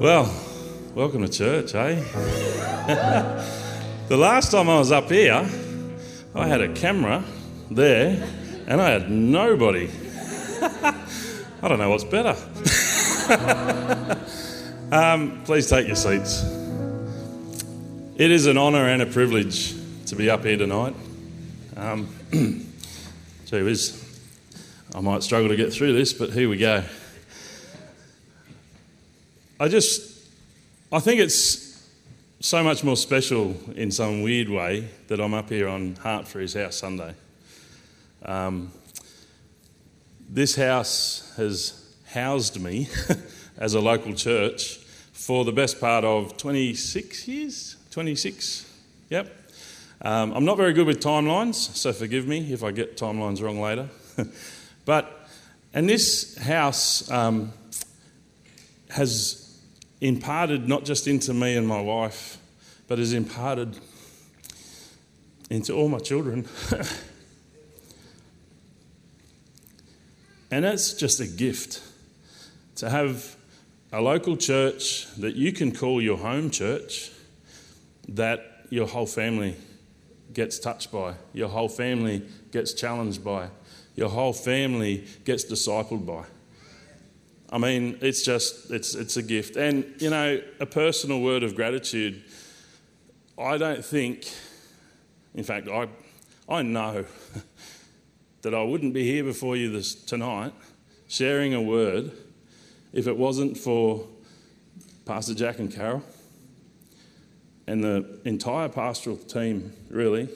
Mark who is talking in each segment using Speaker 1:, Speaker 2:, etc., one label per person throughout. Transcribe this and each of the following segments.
Speaker 1: Well, welcome to church, eh? the last time I was up here, I had a camera there and I had nobody. I don't know what's better. um, please take your seats. It is an honour and a privilege to be up here tonight. Um, gee whiz, I might struggle to get through this, but here we go. I just, I think it's so much more special in some weird way that I'm up here on Heart for His House Sunday. Um, this house has housed me as a local church for the best part of 26 years. 26, yep. Um, I'm not very good with timelines, so forgive me if I get timelines wrong later. but, and this house um, has imparted not just into me and my wife, but is imparted into all my children. and that's just a gift to have a local church that you can call your home church that your whole family gets touched by, your whole family gets challenged by, your whole family gets discipled by. I mean, it's just, it's, it's a gift. And, you know, a personal word of gratitude, I don't think, in fact, I, I know that I wouldn't be here before you this, tonight sharing a word if it wasn't for Pastor Jack and Carol and the entire pastoral team, really.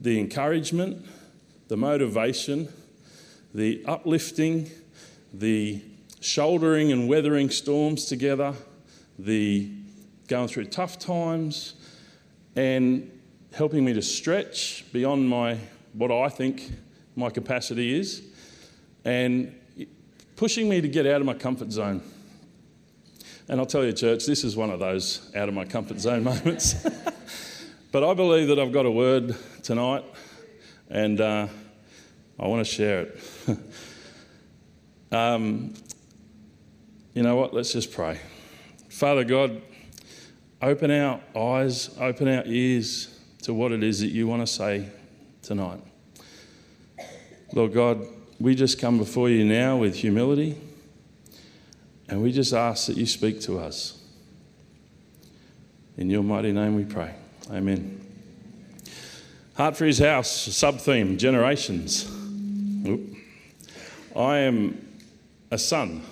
Speaker 1: The encouragement, the motivation, the uplifting, the shouldering and weathering storms together, the going through tough times, and helping me to stretch beyond my what I think my capacity is, and pushing me to get out of my comfort zone. And I'll tell you, church, this is one of those out of my comfort zone moments. but I believe that I've got a word tonight, and uh, I want to share it. um, you know what? Let's just pray. Father God, open our eyes, open our ears to what it is that you want to say tonight. Lord God, we just come before you now with humility and we just ask that you speak to us. In your mighty name we pray. Amen. Heart for His House, sub theme generations. Oop. I am a son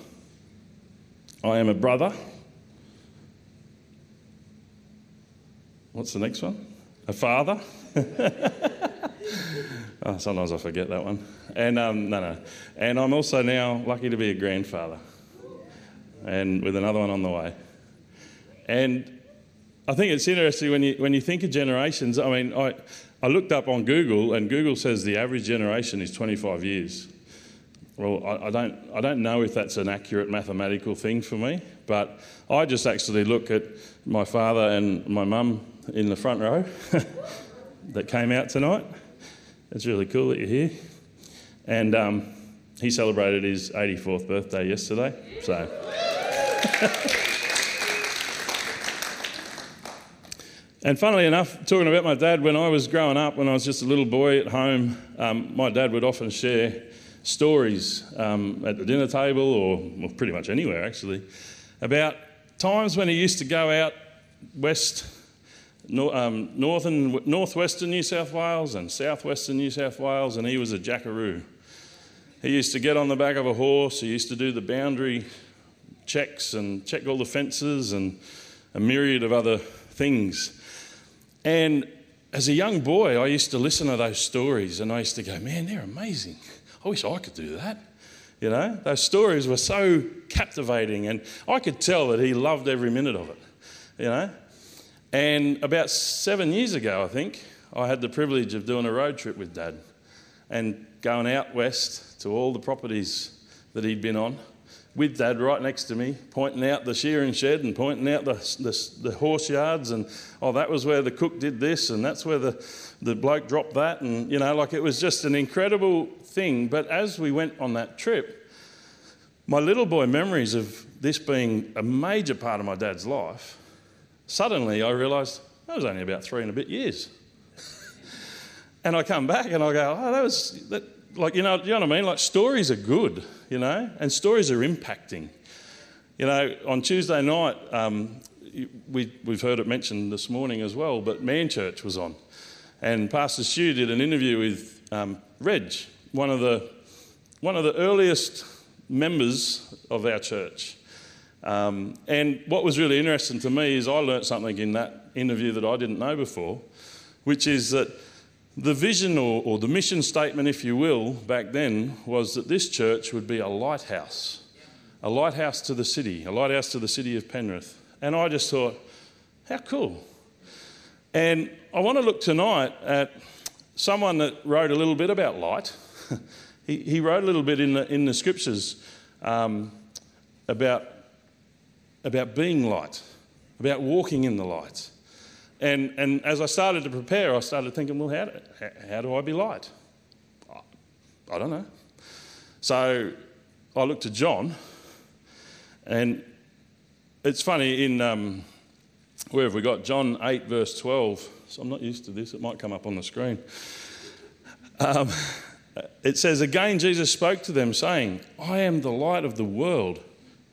Speaker 1: I am a brother. What's the next one? A father. oh, sometimes I forget that one. And um, no, no. And I'm also now lucky to be a grandfather, and with another one on the way. And I think it's interesting when you when you think of generations. I mean, I I looked up on Google, and Google says the average generation is 25 years. Well, I, I, don't, I don't know if that's an accurate mathematical thing for me, but I just actually look at my father and my mum in the front row that came out tonight. It's really cool that you're here. And um, he celebrated his 84th birthday yesterday, so. And funnily enough, talking about my dad, when I was growing up, when I was just a little boy at home, um, my dad would often share stories um, at the dinner table or well, pretty much anywhere actually about times when he used to go out west, um, northern, northwestern New South Wales and southwestern New South Wales, and he was a jackaroo. He used to get on the back of a horse, he used to do the boundary checks and check all the fences and a myriad of other things. And as a young boy, I used to listen to those stories and I used to go, man, they're amazing. I wish I could do that. You know, those stories were so captivating, and I could tell that he loved every minute of it. You know, and about seven years ago, I think, I had the privilege of doing a road trip with Dad and going out west to all the properties that he'd been on with Dad right next to me, pointing out the shearing shed and pointing out the, the, the horse yards, and oh, that was where the cook did this, and that's where the, the bloke dropped that, and you know, like it was just an incredible thing. But as we went on that trip, my little boy memories of this being a major part of my dad's life, suddenly I realised that was only about three and a bit years. and I come back and I go, oh, that was, that, like, you know, you know what I mean? Like, stories are good, you know, and stories are impacting. You know, on Tuesday night, um, we, we've heard it mentioned this morning as well, but Man Church was on. And Pastor Stu did an interview with um, Reg, one of, the, one of the earliest members of our church. Um, and what was really interesting to me is I learnt something in that interview that I didn't know before, which is that the vision or, or the mission statement, if you will, back then was that this church would be a lighthouse, a lighthouse to the city, a lighthouse to the city of Penrith. And I just thought, how cool. And I want to look tonight at someone that wrote a little bit about light. he, he, wrote a little bit in the, in the scriptures um, about, about being light, about walking in the light. And, and as I started to prepare, I started thinking, well, how do, how do I be light? I don't know. So I looked to John, and it's funny, in um, where have we got? John 8, verse 12. So I'm not used to this, it might come up on the screen. Um, it says, Again, Jesus spoke to them, saying, I am the light of the world.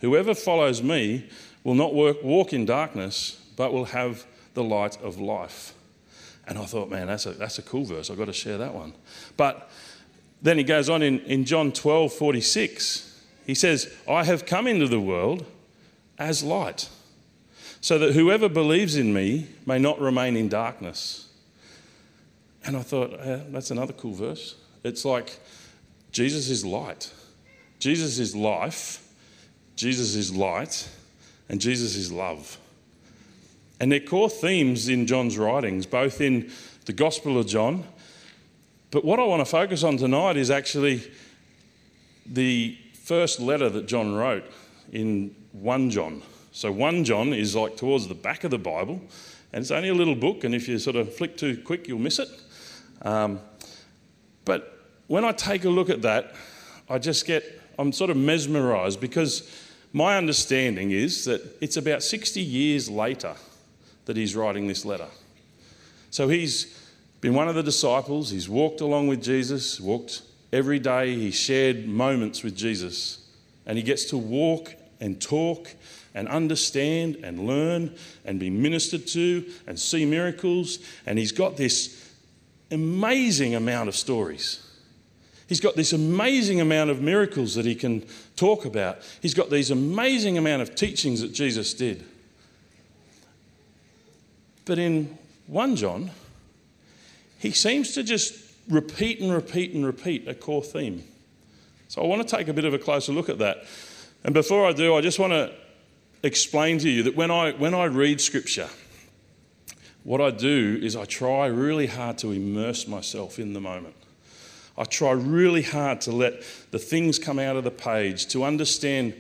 Speaker 1: Whoever follows me will not work, walk in darkness, but will have the light of life. And I thought, man, that's a, that's a cool verse. I've got to share that one. But then he goes on in, in John 12 46. He says, I have come into the world as light, so that whoever believes in me may not remain in darkness. And I thought, eh, that's another cool verse. It's like Jesus is light, Jesus is life, Jesus is light, and Jesus is love. And they're core themes in John's writings, both in the Gospel of John. But what I want to focus on tonight is actually the first letter that John wrote in 1 John. So 1 John is like towards the back of the Bible, and it's only a little book, and if you sort of flick too quick, you'll miss it. Um, but when I take a look at that, I just get, I'm sort of mesmerized because my understanding is that it's about 60 years later that he's writing this letter. So he's been one of the disciples, he's walked along with Jesus, walked every day, he shared moments with Jesus, and he gets to walk and talk and understand and learn and be ministered to and see miracles. And he's got this amazing amount of stories. He's got this amazing amount of miracles that he can talk about. He's got these amazing amount of teachings that Jesus did. But in 1 John, he seems to just repeat and repeat and repeat a core theme. So I want to take a bit of a closer look at that. And before I do, I just want to explain to you that when I, when I read scripture, what I do is I try really hard to immerse myself in the moment. I try really hard to let the things come out of the page, to understand,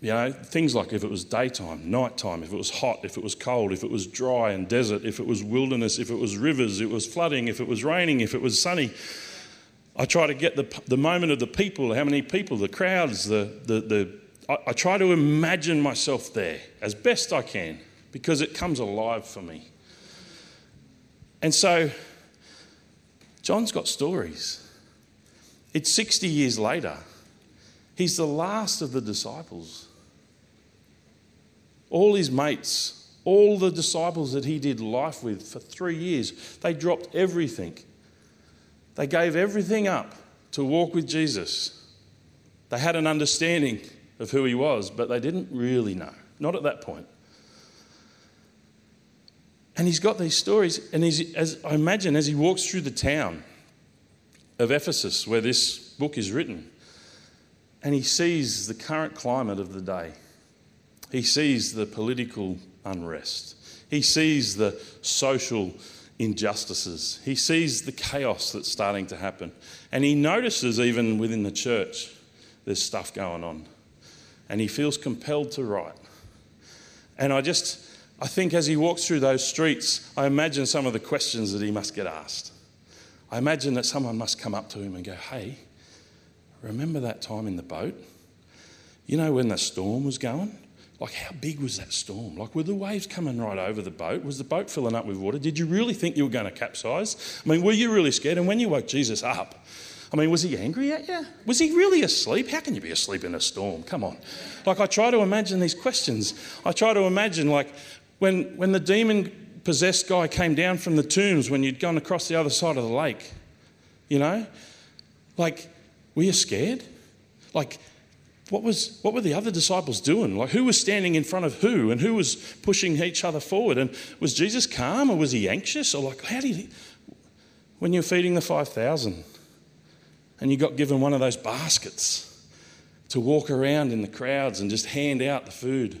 Speaker 1: you know, things like if it was daytime, nighttime, if it was hot, if it was cold, if it was dry and desert, if it was wilderness, if it was rivers, if it was flooding, if it was raining, if it was sunny. I try to get the, the moment of the people, how many people, the crowds, the, the, the I, I try to imagine myself there as best I can because it comes alive for me. And so, John's got stories. It's 60 years later. He's the last of the disciples. All his mates, all the disciples that he did life with for three years, they dropped everything. They gave everything up to walk with Jesus. They had an understanding of who he was, but they didn't really know. Not at that point. And he's got these stories, and as I imagine, as he walks through the town of Ephesus, where this book is written, and he sees the current climate of the day. He sees the political unrest. He sees the social injustices. He sees the chaos that's starting to happen. And he notices, even within the church, there's stuff going on and he feels compelled to write. And I just, I think as he walks through those streets, I imagine some of the questions that he must get asked. I imagine that someone must come up to him and go, Hey, remember that time in the boat? You know when the storm was going? Like, how big was that storm? Like, were the waves coming right over the boat? Was the boat filling up with water? Did you really think you were going to capsize? I mean, were you really scared? And when you woke Jesus up, I mean, was he angry at you? Was he really asleep? How can you be asleep in a storm? Come on. Like, I try to imagine these questions. I try to imagine, like, when, when the demon possessed guy came down from the tombs when you'd gone across the other side of the lake, you know? Like, were you scared? Like, what, was, what were the other disciples doing? Like, who was standing in front of who and who was pushing each other forward? And was Jesus calm or was he anxious? Or, like, how did he. When you're feeding the 5,000 and you got given one of those baskets to walk around in the crowds and just hand out the food,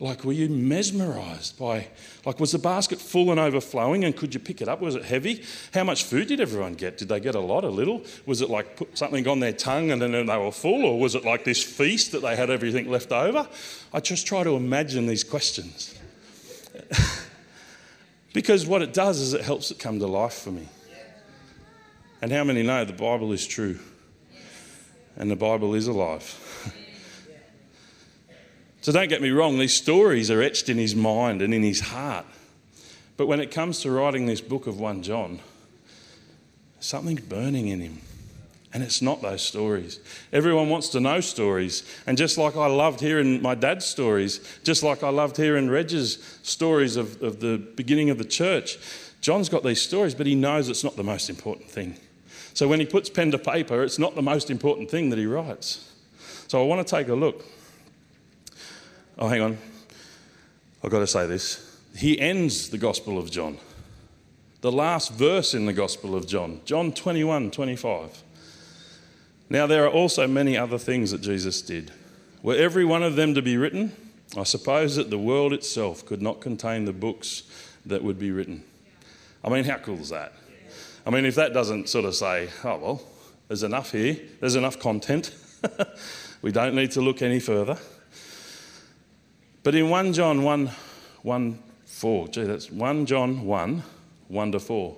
Speaker 1: like, were you mesmerized by, like, was the basket full and overflowing and could you pick it up? Was it heavy? How much food did everyone get? Did they get a lot, a little? Was it like put something on their tongue and then they were full? Or was it like this feast that they had everything left over? I just try to imagine these questions. because what it does is it helps it come to life for me. And how many know the Bible is true? And the Bible is alive. So don't get me wrong, these stories are etched in his mind and in his heart. But when it comes to writing this book of 1 John, something's burning in him. And it's not those stories. Everyone wants to know stories. And just like I loved hearing my dad's stories, just like I loved hearing Reg's stories of, of the beginning of the church, John's got these stories, but he knows it's not the most important thing. So when he puts pen to paper, it's not the most important thing that he writes. So I want to take a look. Oh, hang on. I've got to say this. He ends the Gospel of John. The last verse in the Gospel of John, John 21 25. Now, there are also many other things that Jesus did. Were every one of them to be written, I suppose that the world itself could not contain the books that would be written. I mean, how cool is that? I mean, if that doesn't sort of say, oh, well, there's enough here, there's enough content, we don't need to look any further. But in 1 John 1, 1 4, gee, that's 1 John 1, 1 to 4.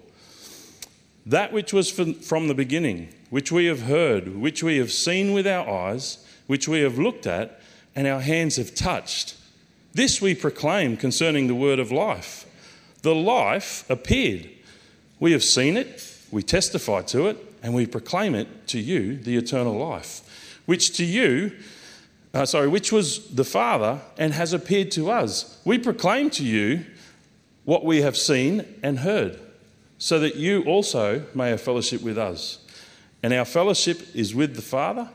Speaker 1: That which was from the beginning, which we have heard, which we have seen with our eyes, which we have looked at, and our hands have touched. This we proclaim concerning the word of life. The life appeared. We have seen it, we testify to it, and we proclaim it to you, the eternal life, which to you uh, sorry, which was the Father and has appeared to us. We proclaim to you what we have seen and heard, so that you also may have fellowship with us. And our fellowship is with the Father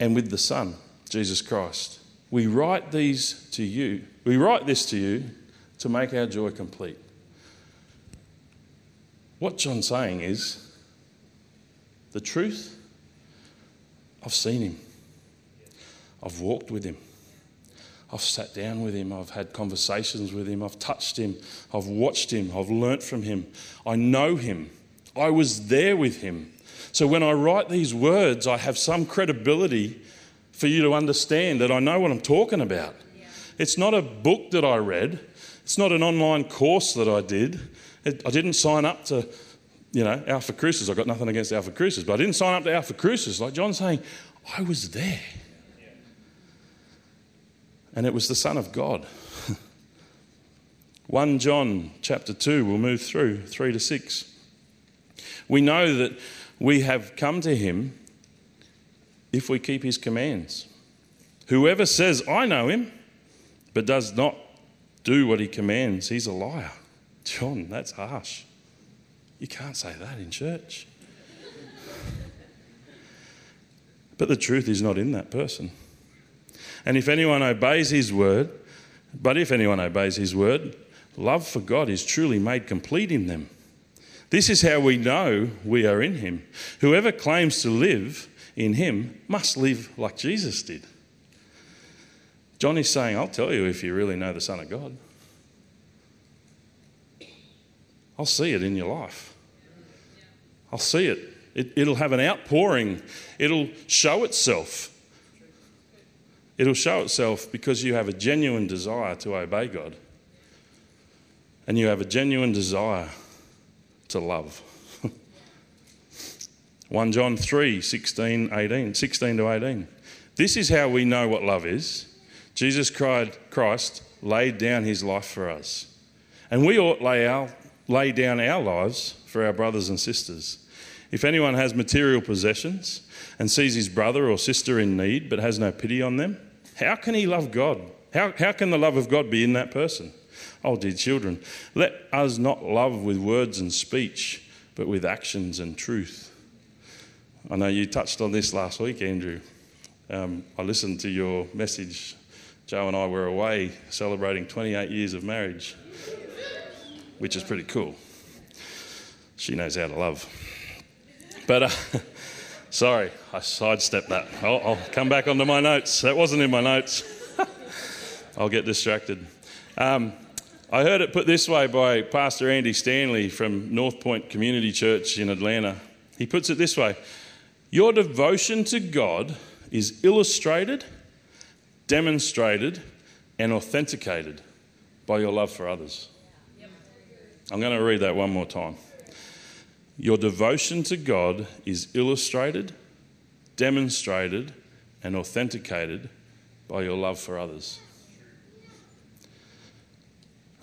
Speaker 1: and with the Son, Jesus Christ. We write these to you. We write this to you to make our joy complete. What John's saying is the truth, I've seen him. I've walked with him. I've sat down with him. I've had conversations with him. I've touched him. I've watched him. I've learnt from him. I know him. I was there with him. So when I write these words, I have some credibility for you to understand that I know what I'm talking about. Yeah. It's not a book that I read, it's not an online course that I did. It, I didn't sign up to, you know, Alphacrucis. I've got nothing against Alphacrucis, but I didn't sign up to Alphacrucis. Like John's saying, I was there and it was the Son of God. 1 John chapter 2, we'll move through 3 to 6. We know that we have come to him if we keep his commands. Whoever says, I know him, but does not do what he commands, he's a liar. John, that's harsh. You can't say that in church. but the truth is not in that person. And if anyone obeys his word, but if anyone obeys his word, love for God is truly made complete in them. This is how we know we are in him. Whoever claims to live in him must live like Jesus did. John is saying, I'll tell you if you really know the Son of God. I'll see it in your life. I'll see it. it will have an outpouring, it'll show itself. It'll show itself because you have a genuine desire to obey God and you have a genuine desire to love. 1 John 3 16, 18, 16 to 18. This is how we know what love is. Jesus Christ laid down his life for us. And we ought lay, our, lay down our lives for our brothers and sisters. If anyone has material possessions and sees his brother or sister in need but has no pity on them, how can he love God? How, how can the love of God be in that person? Oh, dear children, let us not love with words and speech, but with actions and truth. I know you touched on this last week, Andrew. Um, I listened to your message. Joe and I were away celebrating 28 years of marriage, which is pretty cool. She knows how to love. But, uh, sorry, I sidestepped that. I'll, I'll come back onto my notes. That wasn't in my notes. I'll get distracted. Um, I heard it put this way by Pastor Andy Stanley from North Point Community Church in Atlanta. He puts it this way Your devotion to God is illustrated, demonstrated, and authenticated by your love for others. I'm going to read that one more time. Your devotion to God is illustrated, demonstrated, and authenticated by your love for others.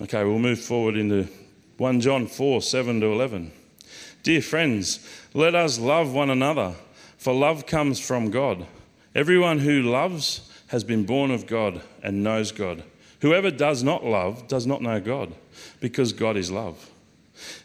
Speaker 1: Okay, we'll move forward into 1 John 4 7 to 11. Dear friends, let us love one another, for love comes from God. Everyone who loves has been born of God and knows God. Whoever does not love does not know God, because God is love.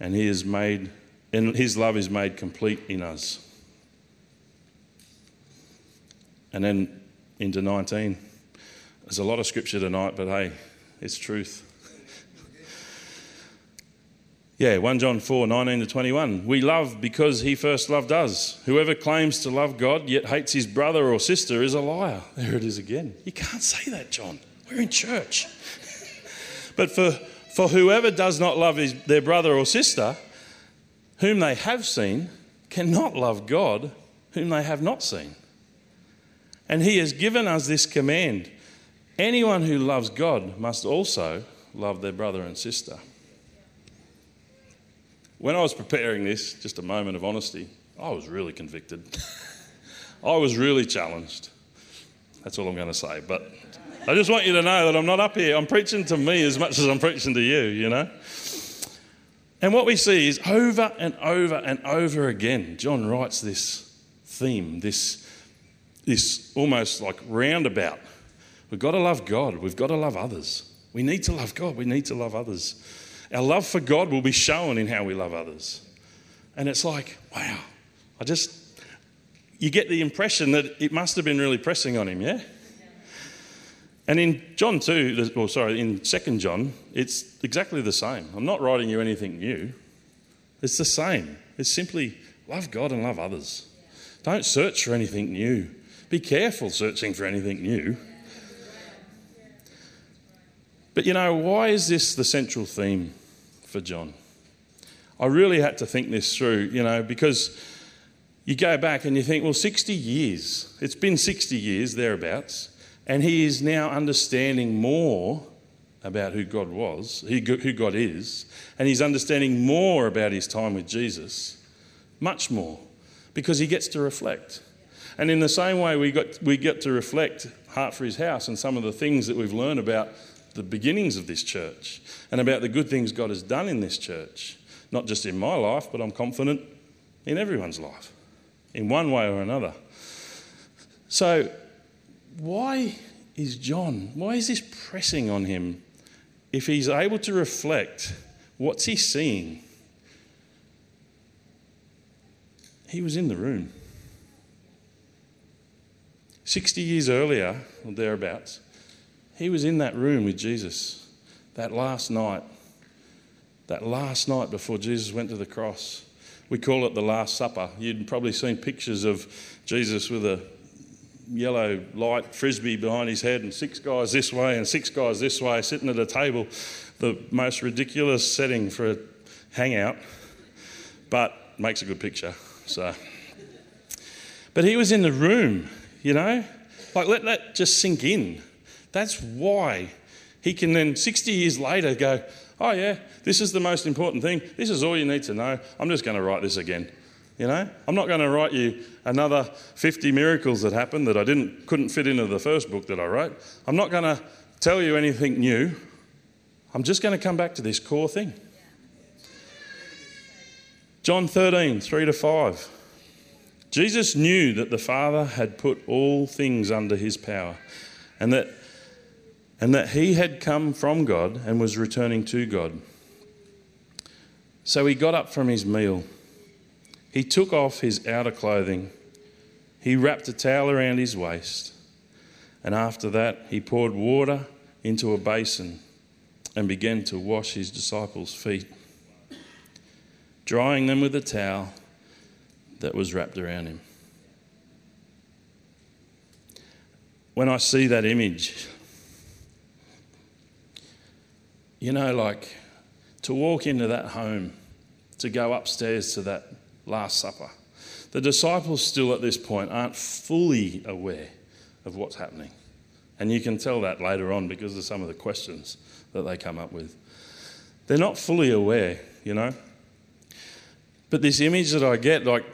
Speaker 1: and he is made, and his love is made complete in us. And then into 19. There's a lot of scripture tonight, but hey, it's truth. Yeah, 1 John 4 19 to 21. We love because he first loved us. Whoever claims to love God yet hates his brother or sister is a liar. There it is again. You can't say that, John. We're in church. but for, for whoever does not love his, their brother or sister, whom they have seen, cannot love God, whom they have not seen. And he has given us this command anyone who loves God must also love their brother and sister. When I was preparing this, just a moment of honesty, I was really convicted. I was really challenged. That's all I'm going to say. But I just want you to know that I'm not up here. I'm preaching to me as much as I'm preaching to you, you know? And what we see is over and over and over again, John writes this theme, this, this almost like roundabout. We've got to love God. We've got to love others. We need to love God. We need to love others. Our love for God will be shown in how we love others. And it's like, wow, I just, you get the impression that it must have been really pressing on him, yeah? And in John 2, or sorry, in 2 John, it's exactly the same. I'm not writing you anything new. It's the same. It's simply love God and love others. Don't search for anything new. Be careful searching for anything new. But you know, why is this the central theme for John? I really had to think this through, you know, because you go back and you think, well, 60 years, it's been 60 years thereabouts, and he is now understanding more about who God was, who God is, and he's understanding more about his time with Jesus, much more, because he gets to reflect. And in the same way, we, got, we get to reflect Heart for His House and some of the things that we've learned about the beginnings of this church and about the good things God has done in this church. Not just in my life, but I'm confident in everyone's life, in one way or another. So, why is John, why is this pressing on him if he's able to reflect? What's he seeing? He was in the room. 60 years earlier, or thereabouts, he was in that room with Jesus that last night, that last night before Jesus went to the cross. We call it the Last Supper. You'd probably seen pictures of Jesus with a yellow light frisbee behind his head, and six guys this way and six guys this way sitting at a table. The most ridiculous setting for a hangout, but makes a good picture. So, but he was in the room, you know, like let that just sink in. That's why he can then 60 years later go, oh yeah, this is the most important thing. This is all you need to know. I'm just going to write this again. You know, I'm not going to write you another 50 miracles that happened that I didn't couldn't fit into the first book that I wrote. I'm not going to tell you anything new. I'm just going to come back to this core thing. John 13, 3 to 5. Jesus knew that the Father had put all things under his power and that, and that he had come from God and was returning to God. So he got up from his meal he took off his outer clothing, he wrapped a towel around his waist, and after that, he poured water into a basin and began to wash his disciples' feet, drying them with a towel that was wrapped around him. When I see that image, you know, like to walk into that home, to go upstairs to that Last Supper. The disciples, still at this point, aren't fully aware of what's happening. And you can tell that later on because of some of the questions that they come up with. They're not fully aware, you know. But this image that I get, like,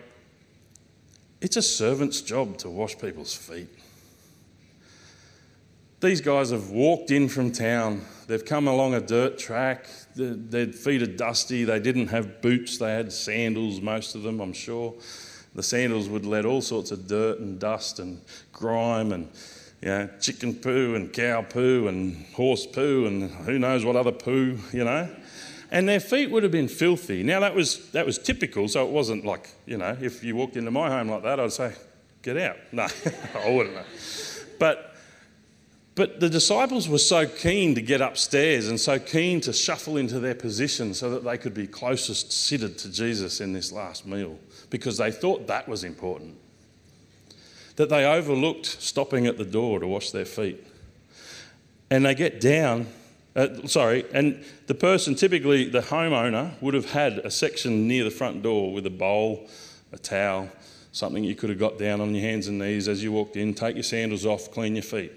Speaker 1: it's a servant's job to wash people's feet. These guys have walked in from town They've come along a dirt track. Their feet are dusty. They didn't have boots. They had sandals, most of them, I'm sure. The sandals would let all sorts of dirt and dust and grime and you know, chicken poo and cow poo and horse poo and who knows what other poo, you know. And their feet would have been filthy. Now that was that was typical, so it wasn't like, you know, if you walked into my home like that, I'd say, get out. No, I wouldn't. But but the disciples were so keen to get upstairs and so keen to shuffle into their position so that they could be closest seated to Jesus in this last meal because they thought that was important. That they overlooked stopping at the door to wash their feet. And they get down, uh, sorry, and the person, typically the homeowner, would have had a section near the front door with a bowl, a towel, something you could have got down on your hands and knees as you walked in, take your sandals off, clean your feet.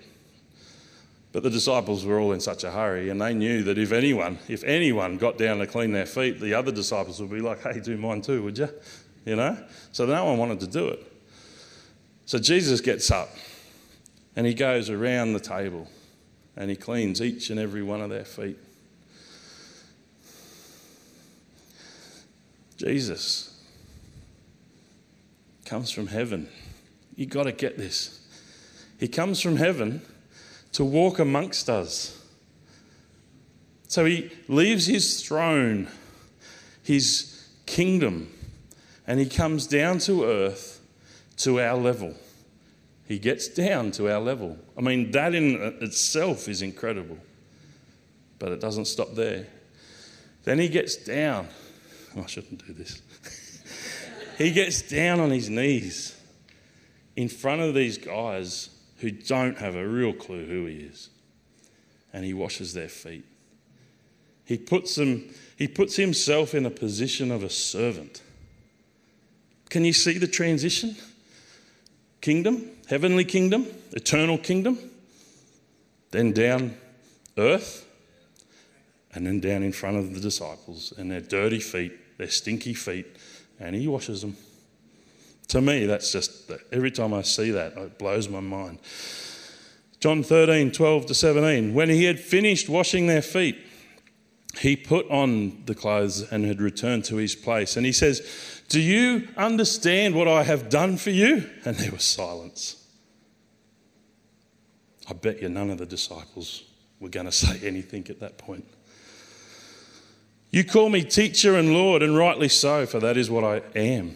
Speaker 1: But the disciples were all in such a hurry, and they knew that if anyone, if anyone got down to clean their feet, the other disciples would be like, "Hey, do mine too, would you?" You know. So no one wanted to do it. So Jesus gets up, and he goes around the table, and he cleans each and every one of their feet. Jesus comes from heaven. You've got to get this. He comes from heaven to walk amongst us. So he leaves his throne, his kingdom, and he comes down to earth to our level. He gets down to our level. I mean, that in itself is incredible. But it doesn't stop there. Then he gets down. Oh, I shouldn't do this. he gets down on his knees in front of these guys who don't have a real clue who he is. And he washes their feet. He puts, them, he puts himself in a position of a servant. Can you see the transition? Kingdom, heavenly kingdom, eternal kingdom, then down earth, and then down in front of the disciples and their dirty feet, their stinky feet, and he washes them. To me, that's just, every time I see that, it blows my mind. John 13, 12 to 17. When he had finished washing their feet, he put on the clothes and had returned to his place. And he says, Do you understand what I have done for you? And there was silence. I bet you none of the disciples were going to say anything at that point. You call me teacher and Lord, and rightly so, for that is what I am.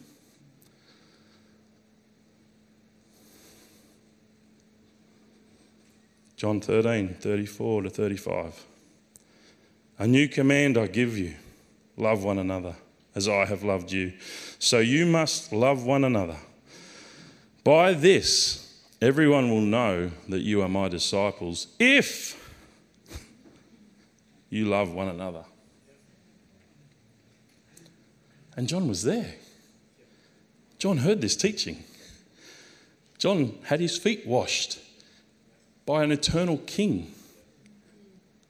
Speaker 1: John 13, 34 to 35. A new command I give you love one another as I have loved you. So you must love one another. By this, everyone will know that you are my disciples if you love one another. And John was there. John heard this teaching. John had his feet washed by an eternal king.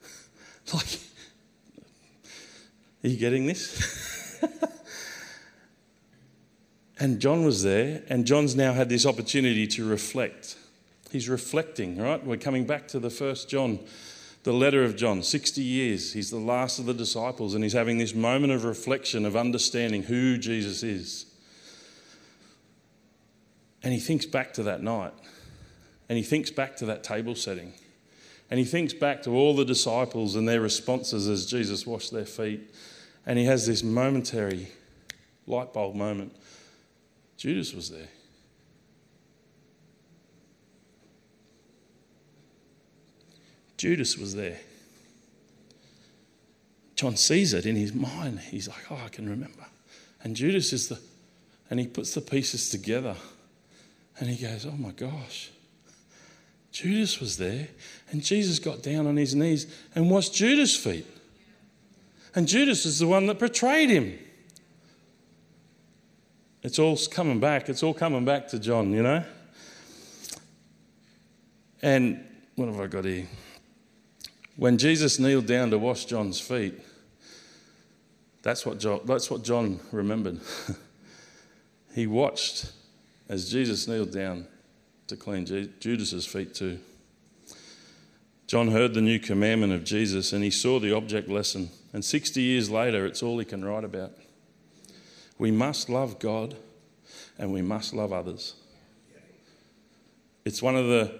Speaker 1: like, are you getting this? and John was there, and John's now had this opportunity to reflect. He's reflecting, right? We're coming back to the first John, the letter of John, 60 years. He's the last of the disciples, and he's having this moment of reflection, of understanding who Jesus is. And he thinks back to that night, and he thinks back to that table setting, and he thinks back to all the disciples and their responses as Jesus washed their feet. And he has this momentary light bulb moment. Judas was there. Judas was there. John sees it in his mind. He's like, oh, I can remember. And Judas is the, and he puts the pieces together and he goes, oh my gosh. Judas was there, and Jesus got down on his knees and washed Judas' feet. And Judas is the one that betrayed him. It's all coming back. It's all coming back to John, you know? And what have I got here? When Jesus kneeled down to wash John's feet, that's what John, that's what John remembered. he watched as Jesus kneeled down to clean Judas's feet too. John heard the new commandment of Jesus and he saw the object lesson. And 60 years later, it's all he can write about. We must love God and we must love others. It's one of the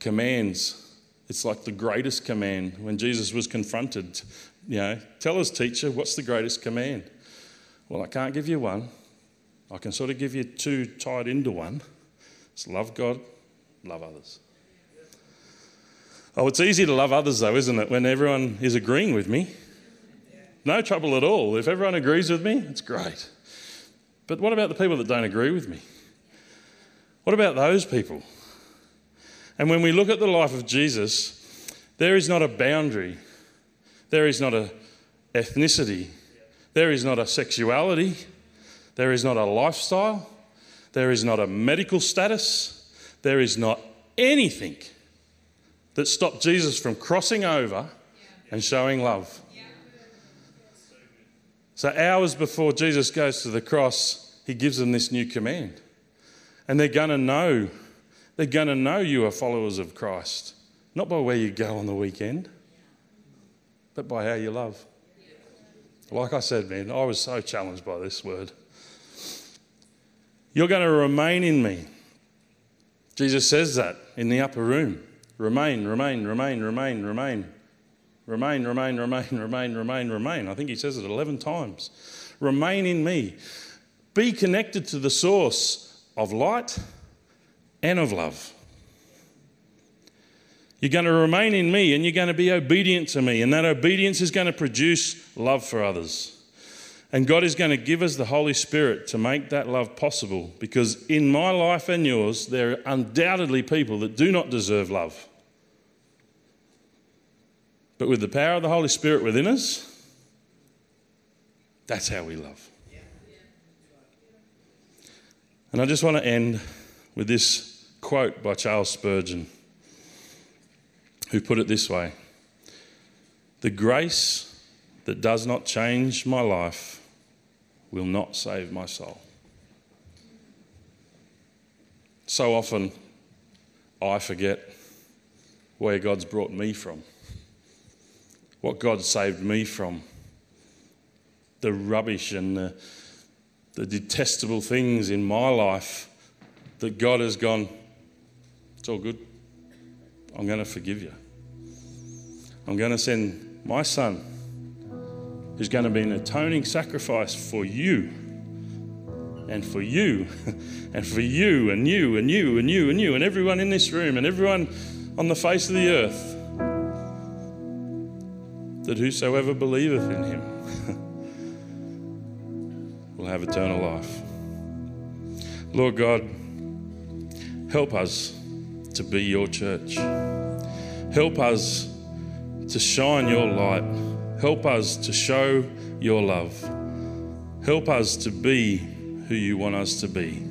Speaker 1: commands. It's like the greatest command when Jesus was confronted. You know, tell us, teacher, what's the greatest command? Well, I can't give you one. I can sort of give you two tied into one. It's love God, love others. Oh, it's easy to love others, though, isn't it, when everyone is agreeing with me? No trouble at all. If everyone agrees with me, it's great. But what about the people that don't agree with me? What about those people? And when we look at the life of Jesus, there is not a boundary, there is not a ethnicity, there is not a sexuality, there is not a lifestyle, there is not a medical status, there is not anything that stopped Jesus from crossing over and showing love. So, hours before Jesus goes to the cross, he gives them this new command. And they're going to know, they're going to know you are followers of Christ, not by where you go on the weekend, but by how you love. Like I said, man, I was so challenged by this word. You're going to remain in me. Jesus says that in the upper room. Remain, remain, remain, remain, remain. Remain, remain, remain, remain, remain, remain. I think he says it 11 times. Remain in me. Be connected to the source of light and of love. You're going to remain in me and you're going to be obedient to me, and that obedience is going to produce love for others. And God is going to give us the Holy Spirit to make that love possible because in my life and yours, there are undoubtedly people that do not deserve love. But with the power of the Holy Spirit within us, that's how we love. And I just want to end with this quote by Charles Spurgeon, who put it this way The grace that does not change my life will not save my soul. So often, I forget where God's brought me from, what God saved me from, the rubbish and the, the detestable things in my life that God has gone, it's all good. I'm going to forgive you. I'm going to send my son, who's going to be an atoning sacrifice for you and for you and for you and you and you and you and you and everyone in this room and everyone on the face of the earth that whosoever believeth in him will have eternal life. Lord God, help us to be your church. Help us to shine your light. Help us to show your love. Help us to be who you want us to be.